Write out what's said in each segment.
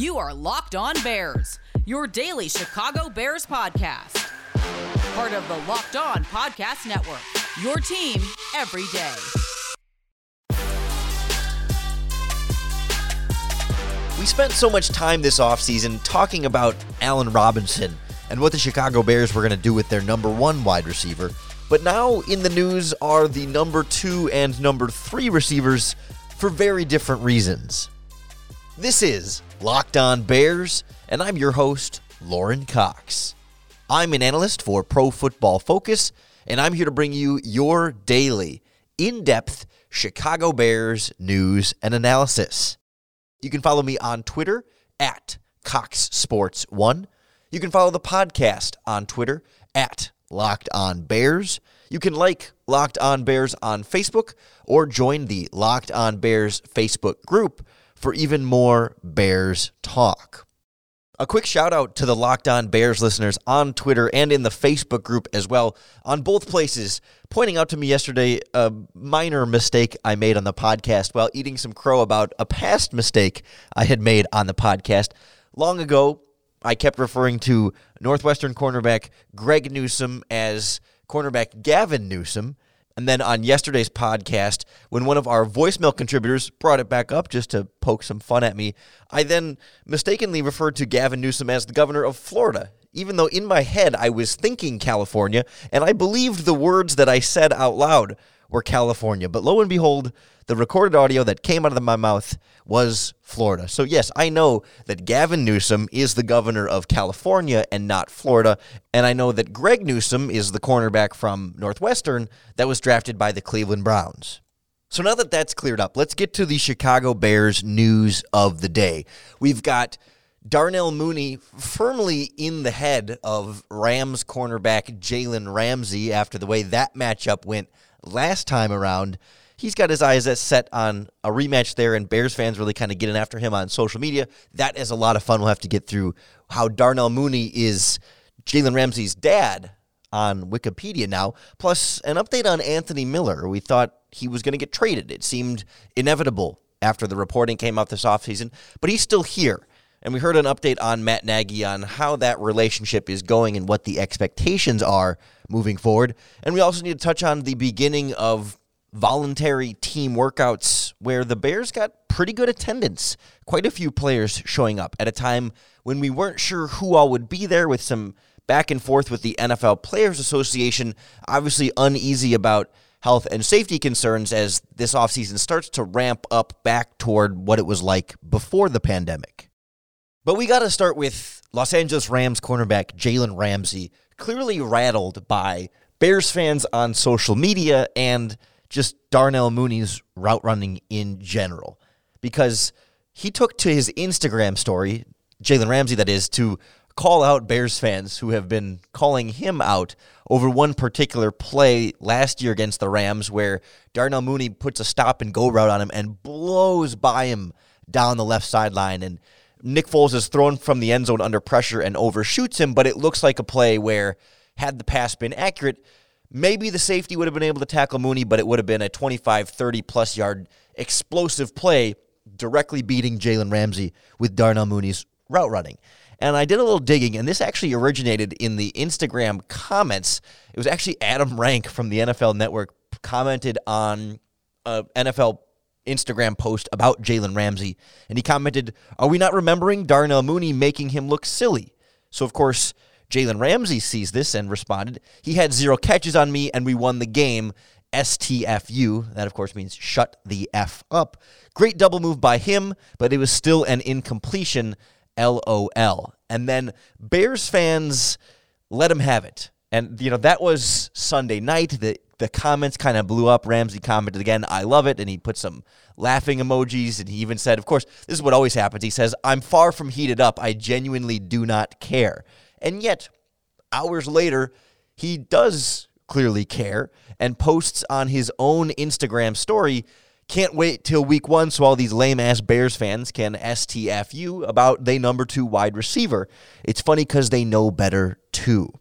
You are Locked On Bears, your daily Chicago Bears podcast. Part of the Locked On Podcast Network, your team every day. We spent so much time this offseason talking about Allen Robinson and what the Chicago Bears were going to do with their number one wide receiver. But now in the news are the number two and number three receivers for very different reasons. This is Locked On Bears, and I'm your host, Lorin Cox. I'm an analyst for Pro Football Focus, and I'm here to bring you your daily, in depth Chicago Bears news and analysis. You can follow me on Twitter at Cox Sports One. You can follow the podcast on Twitter at Locked On Bears. You can like Locked On Bears on Facebook or join the Locked On Bears Facebook group for even more Bears talk. A quick shout out to the Locked On Bears listeners on Twitter and in the Facebook group as well, on both places, pointing out to me yesterday a minor mistake I made on the podcast while eating some crow about a past mistake I had made on the podcast. Long ago, I kept referring to Northwestern cornerback Greg Newsome as cornerback Gavin Newsom. And then on yesterday's podcast, when one of our voicemail contributors brought it back up just to poke some fun at me, I then mistakenly referred to Gavin Newsom as the governor of Florida, even though in my head I was thinking California and I believed the words that I said out loud were California. But lo and behold, the recorded audio that came out of my mouth was Florida. So, yes, I know that Gavin Newsom is the governor of California and not Florida. And I know that Greg Newsome is the cornerback from Northwestern that was drafted by the Cleveland Browns. So, now that that's cleared up, let's get to the Chicago Bears news of the day. We've got Darnell Mooney firmly in the head of Rams cornerback Jalen Ramsey after the way that matchup went last time around he's got his eyes set on a rematch there, and Bears fans really kind of getting after him on social media. That is a lot of fun. We'll have to get through how Darnell Mooney is Jalen Ramsey's dad on Wikipedia now, plus an update on Anthony Miller. We thought he was going to get traded. It seemed inevitable after the reporting came out this offseason, but he's still here. And we heard an update on Matt Nagy on how that relationship is going and what the expectations are moving forward. And we also need to touch on the beginning of voluntary team workouts where the Bears got pretty good attendance. Quite a few players showing up at a time when we weren't sure who all would be there with some back and forth with the NFL Players Association, obviously uneasy about health and safety concerns as this offseason starts to ramp up back toward what it was like before the pandemic. But we got to start with Los Angeles Rams cornerback Jalen Ramsey, clearly rattled by Bears fans on social media and just Darnell Mooney's route running in general because he took to his Instagram story, Jalen Ramsey, that is, to call out Bears fans who have been calling him out over one particular play last year against the Rams where Darnell Mooney puts a stop and go route on him and blows by him down the left sideline. And Nick Foles is thrown from the end zone under pressure and overshoots him, but it looks like a play where, had the pass been accurate, Maybe the safety would have been able to tackle Mooney, but it would have been a 25, 30 plus yard explosive play directly beating Jalen Ramsey with Darnell Mooney's route running. And I did a little digging, and this actually originated in the Instagram comments. It was actually Adam Rank from the NFL Network commented on a NFL Instagram post about Jalen Ramsey, and he commented, Are we not remembering Darnell Mooney making him look silly? So, of course, Jalen Ramsey sees this and responded, He had zero catches on me and we won the game. STFU. That, of course, means shut the F up. Great double move by him, but it was still an incompletion. LOL. And then Bears fans let him have it. And, you know, that was Sunday night. The, the comments kind of blew up. Ramsey commented again, I love it. And he put some laughing emojis. And he even said, of course, this is what always happens. He says, I'm far from heated up. I genuinely do not care. And yet, hours later, he does clearly care and posts on his own Instagram story. Can't wait till week one so all these lame ass Bears fans can STFU about they number two wide receiver. It's funny because they know better too.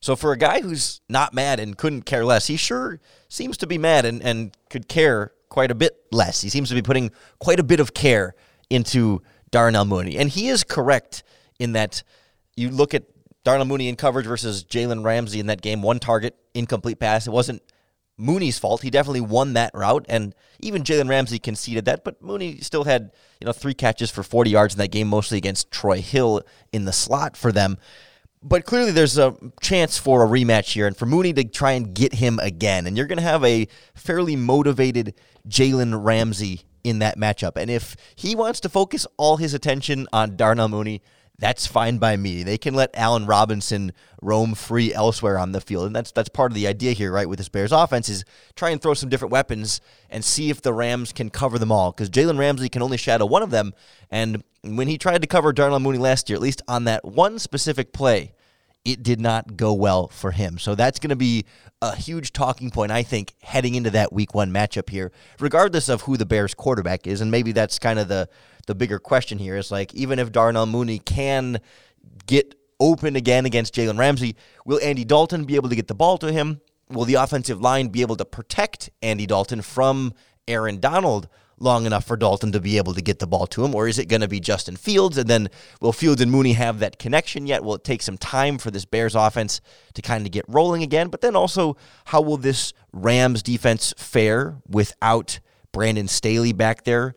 So for a guy who's not mad and couldn't care less, he sure seems to be mad and, and could care quite a bit less. He seems to be putting quite a bit of care into Darnell Mooney. And he is correct in that you look at Darnell Mooney in coverage versus Jalen Ramsey in that game, one target, incomplete pass. It wasn't Mooney's fault. He definitely won that route, and even Jalen Ramsey conceded that. But Mooney still had you know three catches for 40 yards in that game, mostly against Troy Hill in the slot for them. But clearly, there's a chance for a rematch here, and for Mooney to try and get him again. And you're going to have a fairly motivated Jalen Ramsey in that matchup. And if he wants to focus all his attention on Darnell Mooney, that's fine by me. They can let Allen Robinson roam free elsewhere on the field. And that's that's part of the idea here, right, with this Bears offense is try and throw some different weapons and see if the Rams can cover them all. Because Jalen Ramsey can only shadow one of them. And when he tried to cover Darnell Mooney last year, at least on that one specific play, it did not go well for him. So that's going to be a huge talking point, I think, heading into that week one matchup here, regardless of who the Bears quarterback is. And maybe that's kind of the, the bigger question here is like, even if Darnell Mooney can get open again against Jalen Ramsey, will Andy Dalton be able to get the ball to him? Will the offensive line be able to protect Andy Dalton from Aaron Donald? long enough for Dalton to be able to get the ball to him? Or is it going to be Justin Fields? And then will Fields and Mooney have that connection yet? Will it take some time for this Bears offense to kind of get rolling again? But then also, how will this Rams defense fare without Brandon Staley back there?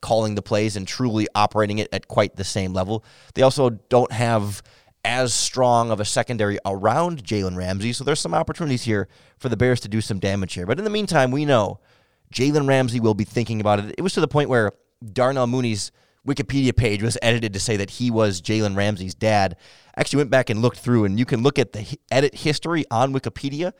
Calling the plays and truly operating it at quite the same level. They also don't have as strong of a secondary around Jalen Ramsey. So there's some opportunities here for the Bears to do some damage here. But in the meantime, we know Jalen Ramsey will be thinking about it. It was to the point where Darnell Mooney's Wikipedia page was edited to say that he was Jalen Ramsey's dad. I actually went back and looked through, and you can look at the edit history on Wikipedia,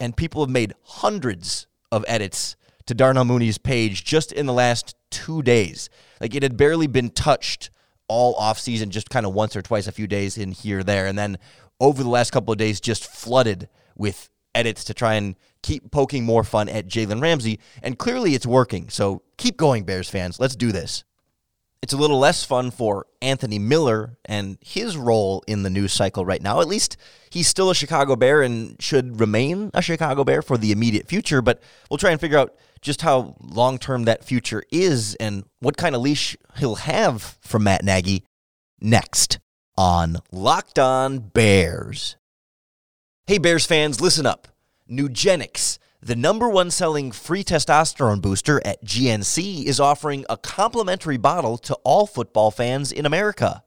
and people have made hundreds of edits to Darnell Mooney's page just in the last two days. Like it had barely been touched all offseason, just kind of once or twice a few days in here, there. And then over the last couple of days, just flooded with edits to try and keep poking more fun at Jalen Ramsey. And clearly it's working. So keep going, Bears fans. Let's do this. It's a little less fun for Anthony Miller and his role in the news cycle right now. At least he's still a Chicago Bear and should remain a Chicago Bear for the immediate future. But we'll try and figure out just how long term that future is and what kind of leash he'll have from Matt Nagy next on Locked On Bears. Hey, Bears fans, listen up. Nugenix, the number one selling free testosterone booster at GNC, is offering a complimentary bottle to all football fans in America.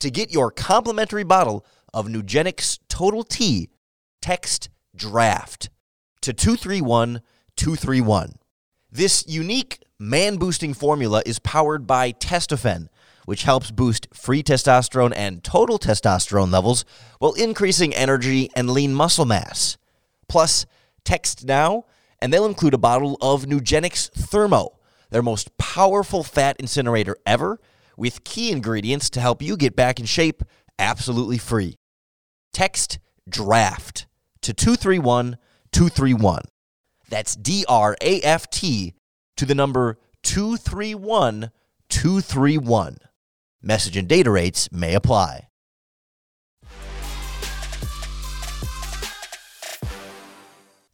To get your complimentary bottle of Nugenix Total T, text DRAFT to 231 231. This unique man boosting formula is powered by Testofen which helps boost free testosterone and total testosterone levels while increasing energy and lean muscle mass. Plus, text now and they'll include a bottle of Nugenix Thermo, their most powerful fat incinerator ever, with key ingredients to help you get back in shape absolutely free. Text DRAFT to 231 231. That's D R A F T to the number 231 231. Message and data rates may apply.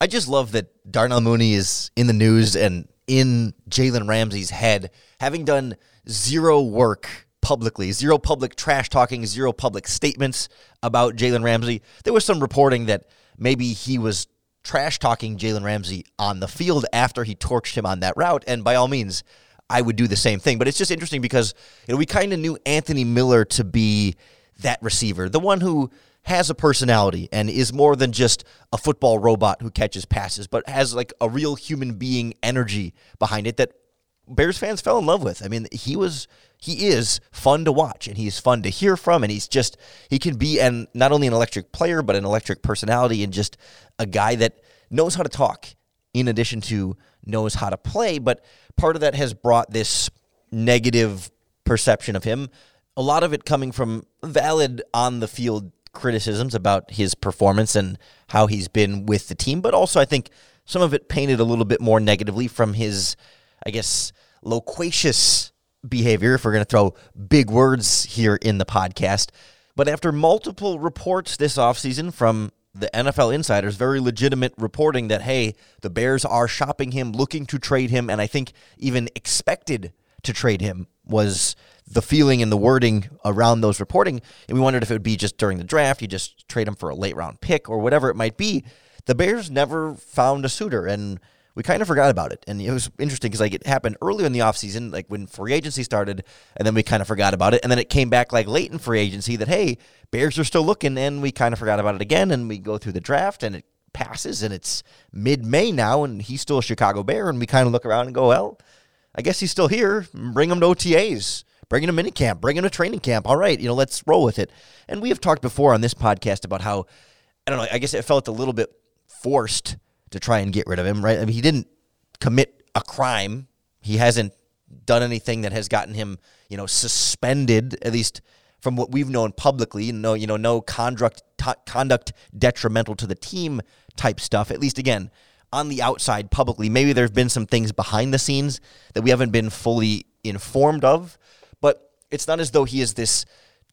I just love that Darnell Mooney is in the news and in Jalen Ramsey's head, having done zero work publicly, zero public trash talking, zero public statements about Jalen Ramsey. There was some reporting that maybe he was trash talking Jalen Ramsey on the field after he torched him on that route. And by all means, I would do the same thing. But it's just interesting because you know we kind of knew Anthony Miller to be that receiver, the one who has a personality and is more than just a football robot who catches passes, but has like a real human being energy behind it that Bears fans fell in love with. I mean, he was he is fun to watch and he's fun to hear from and he's just he can be and not only an electric player but an electric personality and just a guy that knows how to talk in addition to knows how to play, but part of that has brought this negative perception of him. A lot of it coming from valid on the field criticisms about his performance and how he's been with the team, but also I think some of it painted a little bit more negatively from his, I guess, loquacious behavior, if we're going to throw big words here in the podcast. But after multiple reports this offseason from the NFL insiders, very legitimate reporting that, hey, the Bears are shopping him, looking to trade him, and I think even expected to trade him was the feeling and the wording around those reporting, and we wondered if it would be just during the draft, you just trade him for a late round pick or whatever it might be. The Bears never found a suitor, and we kind of forgot about it. And it was interesting because like it happened earlier in the offseason, like when free agency started, and then we kind of forgot about it. And then it came back like late in free agency that, hey, Bears are still looking, and we kind of forgot about it again. And we go through the draft, and it passes, and it's mid May now, and he's still a Chicago Bear. And we kind of look around and go, well, I guess he's still here. Bring him to OTAs. Bring him to minicamp. Bring him to training camp. All right, you know, let's roll with it. And we have talked before on this podcast about how, I don't know, I guess it felt a little bit forced to try and get rid of him, right? I mean, he didn't commit a crime. He hasn't done anything that has gotten him, you know, suspended, at least from what we've known publicly. No, you know, no conduct t- conduct detrimental to the team type stuff. At least again, on the outside publicly. Maybe there's been some things behind the scenes that we haven't been fully informed of, but it's not as though he is this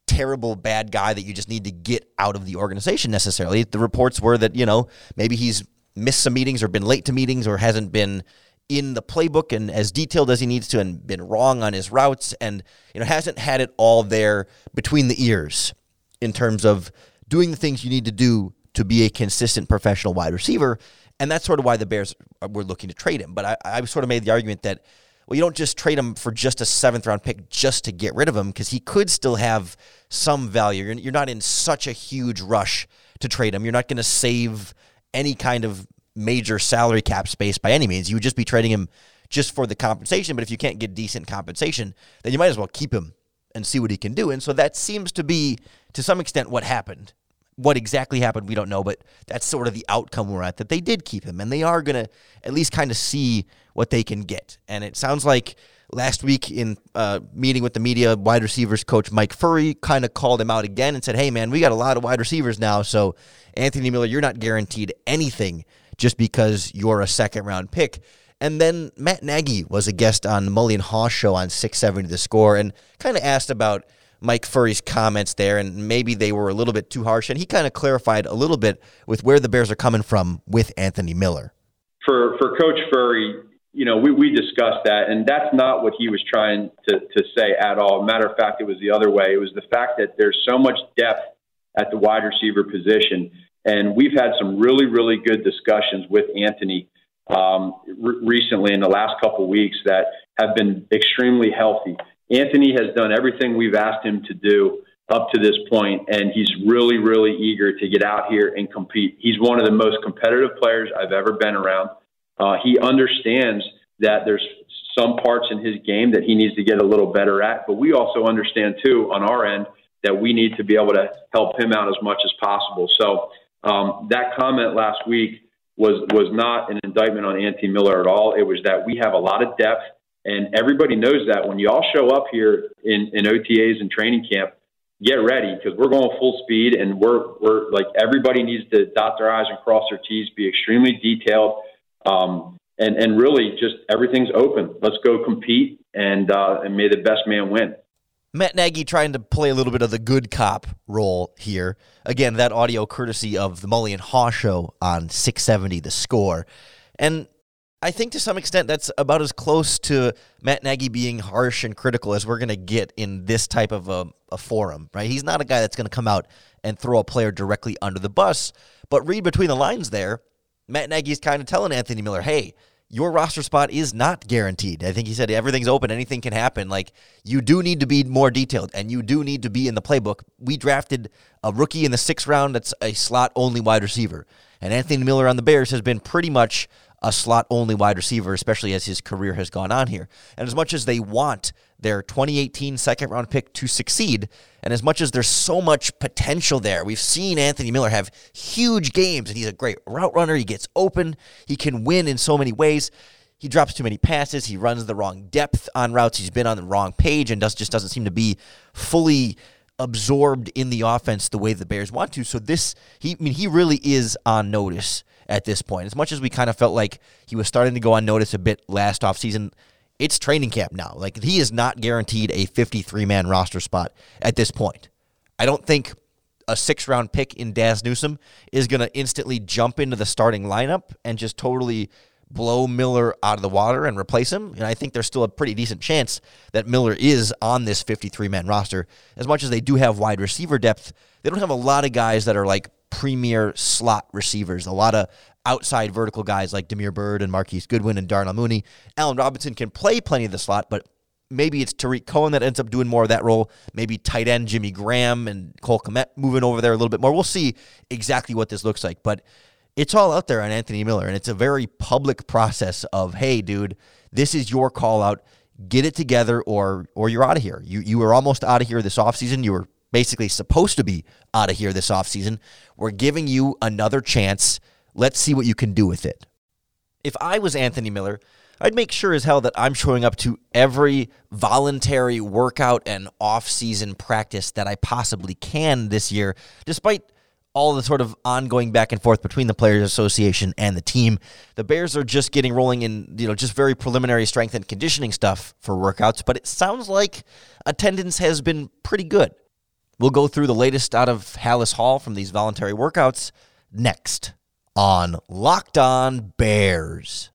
terrible bad guy that you just need to get out of the organization necessarily. The reports were that, you know, maybe he's missed some meetings or been late to meetings or hasn't been in the playbook and as detailed as he needs to and been wrong on his routes and you know hasn't had it all there between the ears in terms of doing the things you need to do to be a consistent professional wide receiver. And that's sort of why the Bears were looking to trade him. But I, I sort of made the argument that well you don't just trade him for just a seventh round pick just to get rid of him because he could still have some value. You're, you're not in such a huge rush to trade him. You're not going to save any kind of major salary cap space by any means. You would just be trading him just for the compensation. But if you can't get decent compensation, then you might as well keep him and see what he can do. And so that seems to be, to some extent, what happened. What exactly happened, we don't know, but that's sort of the outcome we're at that they did keep him and they are going to at least kind of see what they can get. And it sounds like last week in uh, meeting with the media, wide receivers coach Mike Furrey kind of called him out again and said, "Hey, man, we got a lot of wide receivers now, so Anthony Miller, you're not guaranteed anything just because you're a second round pick." And then Matt Nagy was a guest on the Mully Haugh show on 670 The Score and kind of asked about Mike Furrey's comments there, and maybe they were a little bit too harsh. And he kind of clarified a little bit with where the Bears are coming from with Anthony Miller. For for Coach Furrey, you know, we, we discussed that, and that's not what he was trying to, to say at all. Matter of fact, it was the other way. It was the fact that there's so much depth at the wide receiver position, and we've had some really, really good discussions with Anthony um, re- recently in the last couple of weeks that have been extremely healthy. Anthony has done everything we've asked him to do up to this point, and he's really, really eager to get out here and compete. He's one of the most competitive players I've ever been around. Uh, he understands that there's some parts in his game that he needs to get a little better at, but we also understand too on our end that we need to be able to help him out as much as possible. So um, that comment last week was was not an indictment on Anthony Miller at all. It was that we have a lot of depth, and everybody knows that when you all show up here in, in OTAs and training camp, get ready because we're going full speed, and we're we're like everybody needs to dot their i's and cross their t's, be extremely detailed um, and and really just everything's open. Let's go compete, and uh, and may the best man win. Matt Nagy trying to play a little bit of the good cop role here. Again, that audio courtesy of the Mully and Haugh show on 670 The Score. And I think to some extent that's about as close to Matt Nagy being harsh and critical as we're going to get in this type of a, a forum, right? He's not a guy that's going to come out and throw a player directly under the bus. But read between the lines there. Matt Nagy is kind of telling Anthony Miller, hey, your roster spot is not guaranteed. I think he said everything's open, anything can happen. Like you do need to be more detailed and you do need to be in the playbook. We drafted a rookie in the sixth round that's a slot only wide receiver. And Anthony Miller on the Bears has been pretty much a slot only wide receiver, especially as his career has gone on here. And as much as they want their 2018 second round pick to succeed, and as much as there's so much potential there, we've seen Anthony Miller have huge games, and he's a great route runner. He gets open, he can win in so many ways. He drops too many passes. He runs the wrong depth on routes. He's been on the wrong page and does, just doesn't seem to be fully absorbed in the offense the way the Bears want to. So this, he, I mean, he really is on notice at this point. As much as we kind of felt like he was starting to go on notice a bit last offseason, it's training camp now. Like he is not guaranteed a 53 man roster spot at this point. I don't think a six round pick in Dazz Newsome is going to instantly jump into the starting lineup and just totally blow Miller out of the water and replace him. And I think there's still a pretty decent chance that Miller is on this 53 man roster. As much as they do have wide receiver depth, they don't have a lot of guys that are like premier slot receivers. A lot of outside vertical guys like Damiere Byrd and Marquise Goodwin and Darnell Mooney. Allen Robinson can play plenty of the slot, but maybe it's Tarik Cohen that ends up doing more of that role. Maybe tight end Jimmy Graham and Cole Kmet moving over there a little bit more. We'll see exactly what this looks like. But it's all out there on Anthony Miller, and it's a very public process of, hey, dude, this is your call out. Get it together or or you're out of here. You you were almost out of here this offseason. You were basically supposed to be out of here this offseason. We're giving you another chance. Let's see what you can do with it. If I was Anthony Miller, I'd make sure as hell that I'm showing up to every voluntary workout and off-season practice that I possibly can this year, despite all the sort of ongoing back and forth between the Players Association and the team. The Bears are just getting rolling in, you know, just very preliminary strength and conditioning stuff for workouts, but it sounds like attendance has been pretty good. We'll go through the latest out of Halas Hall from these voluntary workouts next on Locked On Bears.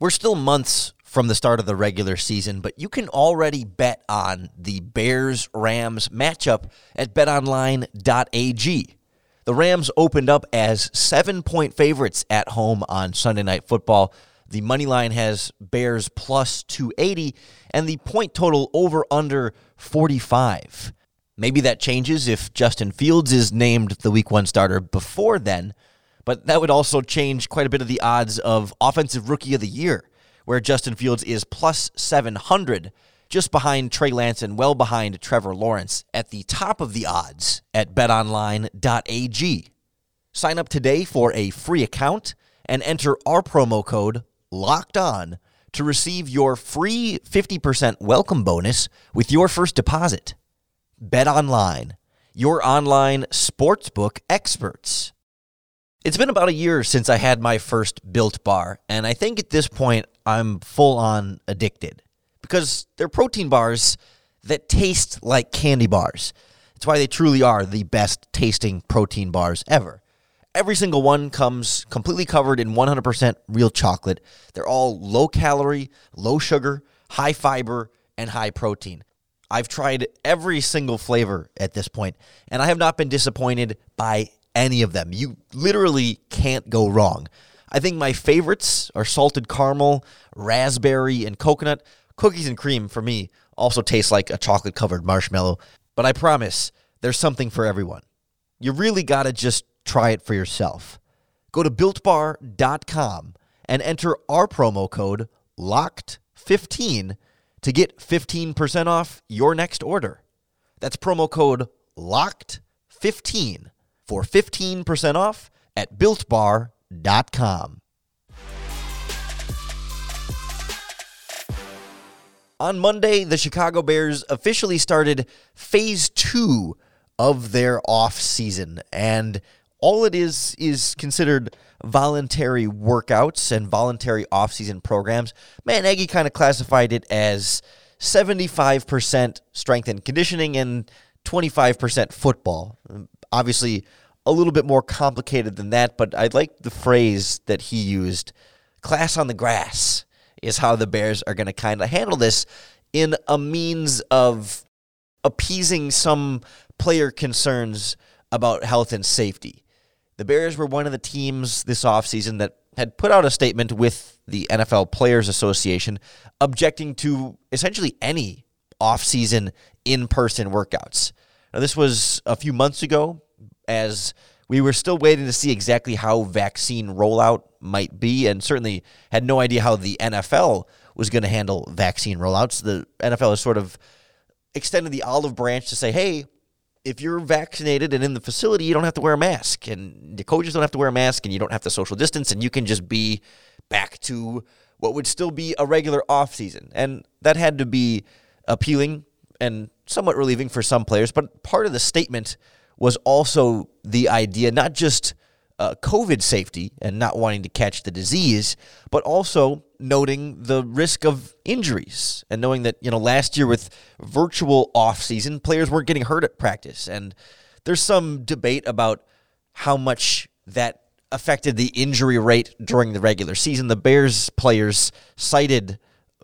We're still months from the start of the regular season, but you can already bet on the Bears Rams matchup at betonline.ag. The Rams opened up as seven point favorites at home on Sunday Night Football. The money line has Bears plus 280 and the point total over under 45. Maybe that changes if Justin Fields is named the week one starter before then, but that would also change quite a bit of the odds of Offensive Rookie of the Year, where Justin Fields is plus 700 just behind Trey Lance and well behind Trevor Lawrence at the top of the odds at betonline.ag. Sign up today for a free account and enter our promo code locked on to receive your free 50% welcome bonus with your first deposit. Bet online, your online sportsbook experts. It's been about a year since I had my first built bar, and I think at this point I'm full on addicted because they're protein bars that taste like candy bars. That's why they truly are the best tasting protein bars ever. Every single one comes completely covered in 100% real chocolate. They're all low calorie, low sugar, high fiber, and high protein. I've tried every single flavor at this point, and I have not been disappointed by any of them. You literally can't go wrong. I think my favorites are salted caramel, raspberry, and coconut. Cookies and cream for me also taste like a chocolate covered marshmallow, but I promise there's something for everyone. You really got to just try it for yourself. Go to builtbar.com and enter our promo code LOCKED15 to get 15% off your next order. That's promo code LOCKED15 for 15% off at builtbar.com. On Monday, the Chicago Bears officially started phase two of their off season, and all it is is considered voluntary workouts and voluntary off-season programs. Man, Nagy kind of classified it as 75% strength and conditioning and 25% football. Obviously, a little bit more complicated than that, but I like the phrase that he used class on the grass is how the Bears are going to kind of handle this in a means of appeasing some player concerns about health and safety. The Bears were one of the teams this offseason that had put out a statement with the NFL Players Association objecting to essentially any offseason in person workouts. Now, this was a few months ago as we were still waiting to see exactly how vaccine rollout might be, and certainly had no idea how the NFL was going to handle vaccine rollouts. The NFL has sort of extended the olive branch to say, hey, if you're vaccinated and in the facility, you don't have to wear a mask, and the coaches don't have to wear a mask, and you don't have to social distance, and you can just be back to what would still be a regular off season. And that had to be appealing and somewhat relieving for some players. But part of the statement was also the idea not just uh, COVID safety and not wanting to catch the disease, but also noting the risk of injuries and knowing that you know last year with virtual off season, players weren't getting hurt at practice, and there's some debate about how much that affected the injury rate during the regular season. The Bears players cited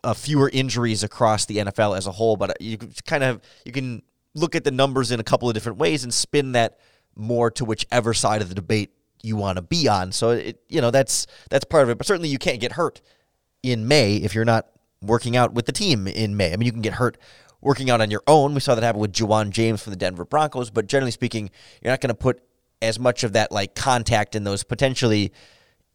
uh, fewer injuries across the NFL as a whole, but you kind of you can look at the numbers in a couple of different ways and spin that more to whichever side of the debate you want to be on. So it, you know that's that's part of it. But certainly you can't get hurt in May if you're not working out with the team in May. I mean, you can get hurt working out on your own. We saw that happen with Ja'Wuan James from the Denver Broncos. But generally speaking, you're not going to put as much of that like contact in those potentially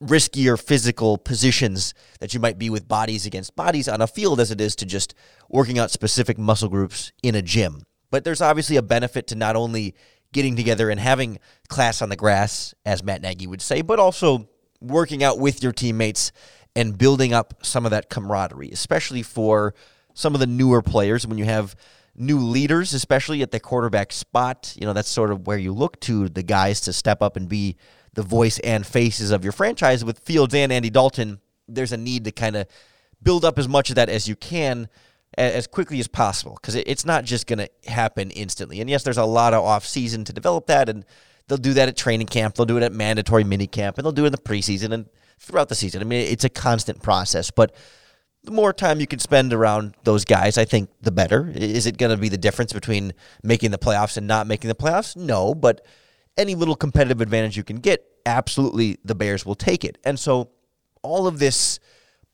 riskier physical positions that you might be with bodies against bodies on a field as it is to just working out specific muscle groups in a gym. But there's obviously a benefit to not only getting together and having class on the grass, as Matt Nagy would say, but also working out with your teammates and building up some of that camaraderie, especially for some of the newer players when you have new leaders, especially at the quarterback spot. You know, that's sort of where you look to the guys to step up and be the voice and faces of your franchise. With Fields and Andy Dalton, there's a need to kind of build up as much of that as you can as quickly as possible because it's not just going to happen instantly. And yes, there's a lot of off season to develop that, and they'll do that at training camp, they'll do it at mandatory mini camp, and they'll do it in the preseason and throughout the season. I mean, it's a constant process, but the more time you can spend around those guys, I think the better. Is it going to be the difference between making the playoffs and not making the playoffs? No, but any little competitive advantage you can get, absolutely the Bears will take it. And so all of this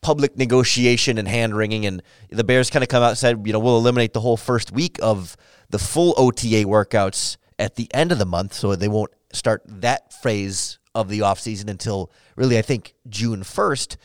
public negotiation and hand wringing, and the Bears kind of come out and said, you know, we'll eliminate the whole first week of the full OTA workouts at the end of the month, so they won't start that phase of the offseason until really, I think, June 1st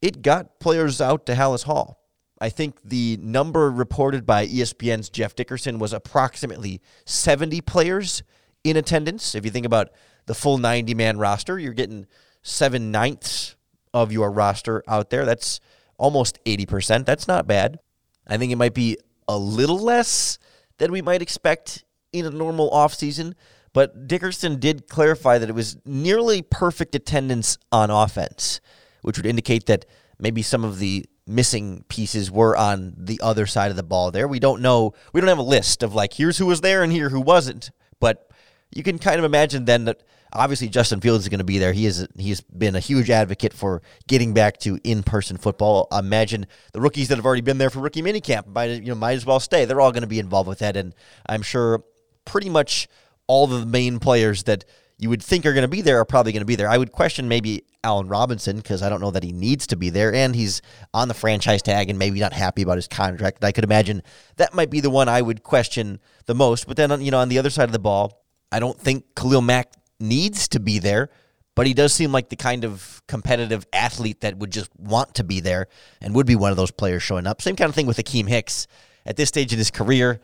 it got players out to Halas Hall. I think the number reported by ESPN's Jeff Dickerson was approximately 70 players in attendance. If you think about the full 90 man roster, you're getting seven ninths of your roster out there. That's almost 80%. That's not bad. I think it might be a little less than we might expect in a normal offseason, but Dickerson did clarify that it was nearly perfect attendance on offense which would indicate that maybe some of the missing pieces were on the other side of the ball there. We don't know. We don't have a list of like, here's who was there and here who wasn't. But you can kind of imagine then that obviously Justin Fields is going to be there. He is he's been a huge advocate for getting back to in-person football. Imagine the rookies that have already been there for rookie minicamp might you know might as well stay. They're all going to be involved with that, and I'm sure pretty much all the main players that you would think are going to be there are probably going to be there. I would question maybe Allen Robinson because I don't know that he needs to be there, and he's on the franchise tag and maybe not happy about his contract. I could imagine that might be the one I would question the most. But then, you know, on the other side of the ball, I don't think Khalil Mack needs to be there, but he does seem like the kind of competitive athlete that would just want to be there and would be one of those players showing up. Same kind of thing with Akiem Hicks. At this stage in his career,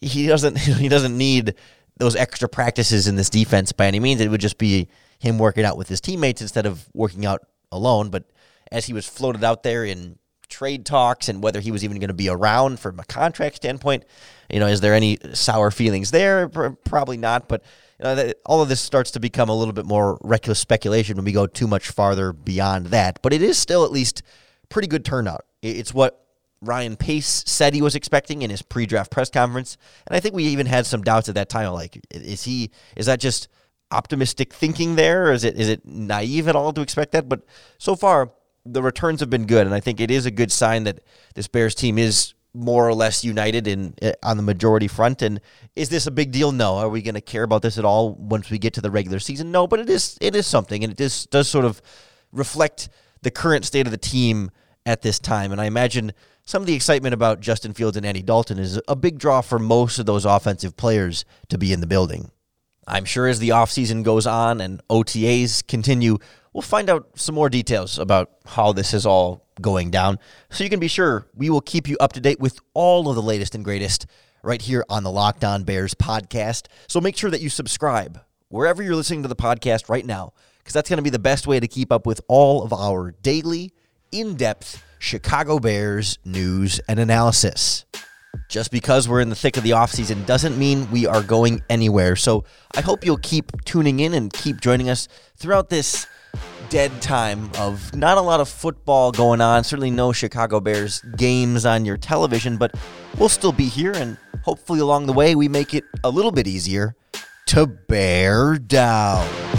he doesn't he doesn't need those extra practices in this defense by any means. It would just be him working out with his teammates instead of working out alone. But as he was floated out there in trade talks and whether he was even going to be around from a contract standpoint, you know, is there any sour feelings there? Probably not. But you know, all of this starts to become a little bit more reckless speculation when we go too much farther beyond that. But it is still at least pretty good turnout. It's what Ryan Pace said he was expecting in his pre-draft press conference, and I think we even had some doubts at that time. Like, is he? Is that just optimistic thinking there? Is it is it naive at all to expect that? But so far, the returns have been good, and I think it is a good sign that this Bears team is more or less united in eh, on the majority front. And is this a big deal? No. Are we going to care about this at all once we get to the regular season? No. But it is it is something, and it does does sort of reflect the current state of the team at this time. And I imagine some of the excitement about Justin Fields and Andy Dalton is a big draw for most of those offensive players to be in the building. I'm sure as the offseason goes on and OTAs continue, we'll find out some more details about how this is all going down. So you can be sure we will keep you up to date with all of the latest and greatest right here on the Locked On Bears podcast. So make sure that you subscribe wherever you're listening to the podcast right now, because that's going to be the best way to keep up with all of our daily, in depth, Chicago Bears news and analysis. Just because we're in the thick of the offseason doesn't mean we are going anywhere. So I hope you'll keep tuning in and keep joining us throughout this dead time of not a lot of football going on. Certainly no Chicago Bears games on your television, but we'll still be here. And hopefully along the way, we make it a little bit easier to bear down.